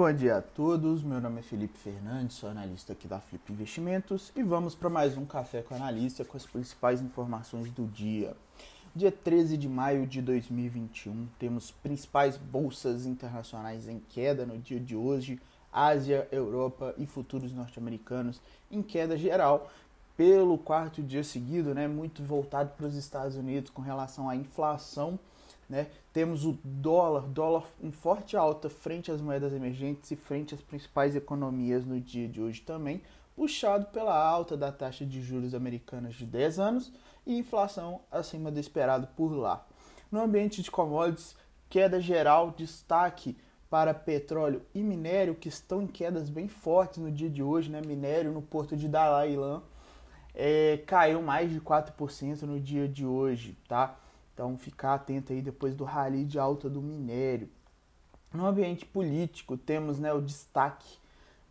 bom dia a todos. Meu nome é Felipe Fernandes, sou analista aqui da Flip Investimentos e vamos para mais um Café com Analista com as principais informações do dia. Dia 13 de maio de 2021, temos principais bolsas internacionais em queda no dia de hoje, Ásia, Europa e futuros norte-americanos em queda geral, pelo quarto dia seguido, né, muito voltado para os Estados Unidos com relação à inflação né? Temos o dólar, dólar em forte alta frente às moedas emergentes e frente às principais economias no dia de hoje também, puxado pela alta da taxa de juros americanas de 10 anos e inflação acima do esperado por lá. No ambiente de commodities, queda geral, destaque para petróleo e minério, que estão em quedas bem fortes no dia de hoje. Né? Minério no porto de Dalai Lama é, caiu mais de 4% no dia de hoje. Tá? Então, ficar atento aí depois do rally de alta do minério. No ambiente político, temos né, o destaque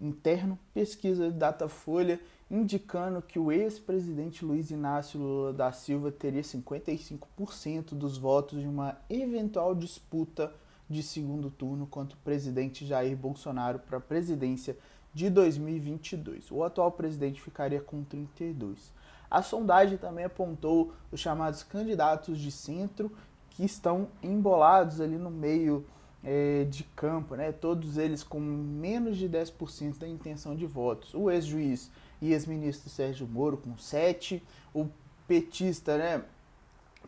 interno, pesquisa de Datafolha, indicando que o ex-presidente Luiz Inácio Lula da Silva teria 55% dos votos de uma eventual disputa de segundo turno contra o presidente Jair Bolsonaro para a presidência de 2022. O atual presidente ficaria com 32. A sondagem também apontou os chamados candidatos de centro que estão embolados ali no meio é, de campo, né? todos eles com menos de 10% da intenção de votos. O ex-juiz e ex-ministro Sérgio Moro com 7%, o petista, né?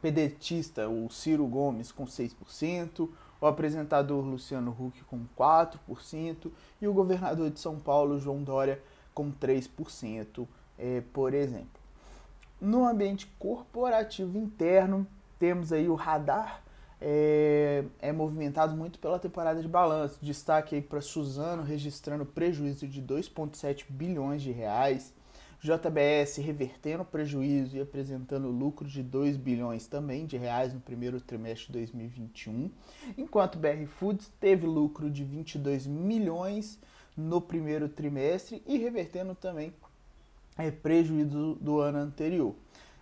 pedetista, o Ciro Gomes com 6%, o apresentador Luciano Huck com 4% e o governador de São Paulo, João Dória, com 3%, é, por exemplo. No ambiente corporativo interno, temos aí o radar é, é, movimentado muito pela temporada de balanço. Destaque aí para Suzano registrando prejuízo de 2,7 bilhões de reais. JBS revertendo prejuízo e apresentando lucro de 2 bilhões também de reais no primeiro trimestre de 2021, enquanto BR Foods teve lucro de 22 milhões no primeiro trimestre e revertendo também é, prejuízo do ano anterior.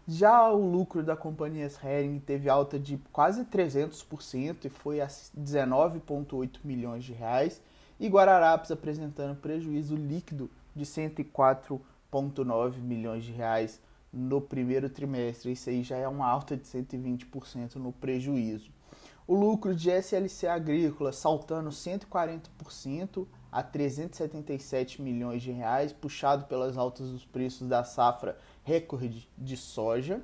Já o lucro da companhia Hering teve alta de quase 300% e foi a 19,8 milhões de reais, e Guararapes apresentando prejuízo líquido de 104,9 milhões de reais no primeiro trimestre. Isso aí já é uma alta de 120% no prejuízo. O lucro de SLC Agrícola saltando 140% a 377 milhões de reais, puxado pelas altas dos preços da safra recorde de soja.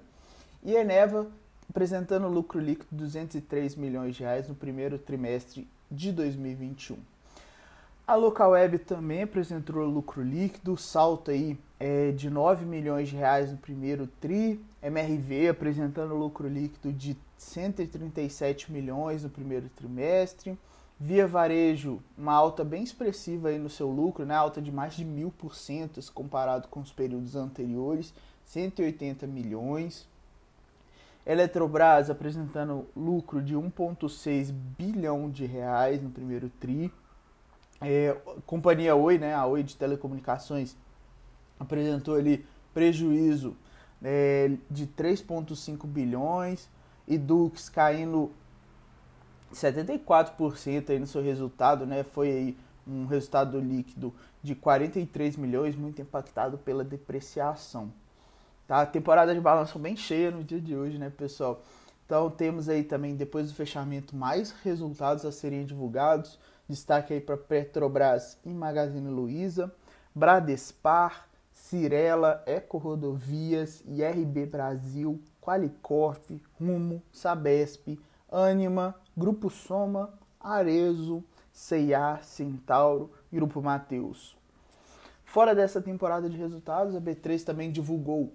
E Eneva apresentando lucro líquido de 203 milhões de reais no primeiro trimestre de 2021. A Localweb também apresentou lucro líquido, salto aí é, de 9 milhões de reais no primeiro tri. MRV apresentando lucro líquido de 137 milhões no primeiro trimestre. Via Varejo, uma alta bem expressiva aí no seu lucro, né? alta de mais de mil por cento comparado com os períodos anteriores, 180 milhões. Eletrobras apresentando lucro de 1,6 bilhão de reais no primeiro tri. É, companhia Oi, né, a Oi de telecomunicações, apresentou ali prejuízo é, de 3,5 bilhões e Dux caindo 74% aí no seu resultado, né? Foi aí um resultado líquido de 43 milhões, muito impactado pela depreciação. Tá? A temporada de balanço bem cheia no dia de hoje, né, pessoal? Então temos aí também, depois do fechamento, mais resultados a serem divulgados. Destaque aí para Petrobras e Magazine Luiza, Bradespar, Cirela, Eco Rodovias, IRB Brasil, Qualicorp, Rumo, Sabesp, Anima, Grupo Soma, Arezo, CIA, Centauro e Grupo Mateus. Fora dessa temporada de resultados, a B3 também divulgou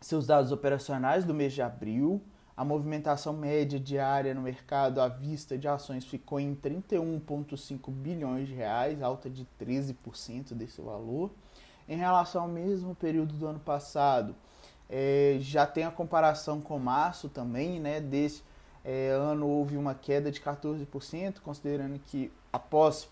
seus dados operacionais do mês de abril. A movimentação média diária no mercado à vista de ações ficou em 31,5 bilhões de reais, alta de 13% desse valor. Em relação ao mesmo período do ano passado, é, já tem a comparação com março também, né? Desse é, ano houve uma queda de 14%, considerando que após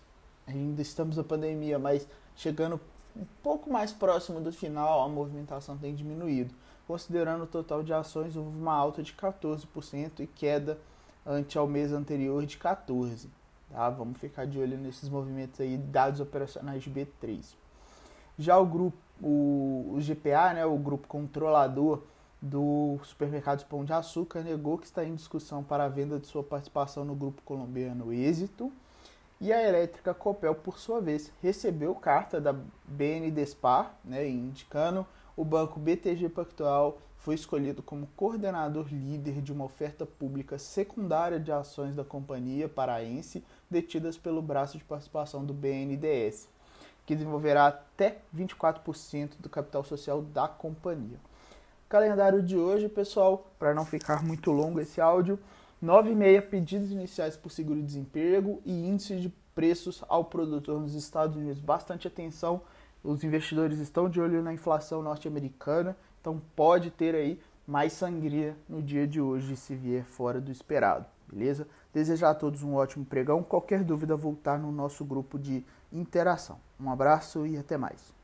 ainda estamos na pandemia, mas chegando um pouco mais próximo do final, a movimentação tem diminuído. Considerando o total de ações, houve uma alta de 14% e queda ante ao mês anterior de 14%. tá? Vamos ficar de olho nesses movimentos aí, dados operacionais de B3. Já o grupo, o, GPA, né, o grupo controlador do supermercado Pão de Açúcar, negou que está em discussão para a venda de sua participação no grupo colombiano Êxito. E a elétrica Copel, por sua vez, recebeu carta da BNDESPAR, né, indicando o banco BTG Pactual foi escolhido como coordenador líder de uma oferta pública secundária de ações da companhia paraense detidas pelo braço de participação do BNDES, que desenvolverá até 24% do capital social da companhia. Calendário de hoje, pessoal, para não ficar muito longo esse áudio, 9 e meia pedidos iniciais por seguro-desemprego e índice de preços ao produtor nos Estados Unidos. Bastante atenção os investidores estão de olho na inflação norte-americana, então pode ter aí mais sangria no dia de hoje se vier fora do esperado, beleza? Desejar a todos um ótimo pregão. Qualquer dúvida, voltar no nosso grupo de interação. Um abraço e até mais.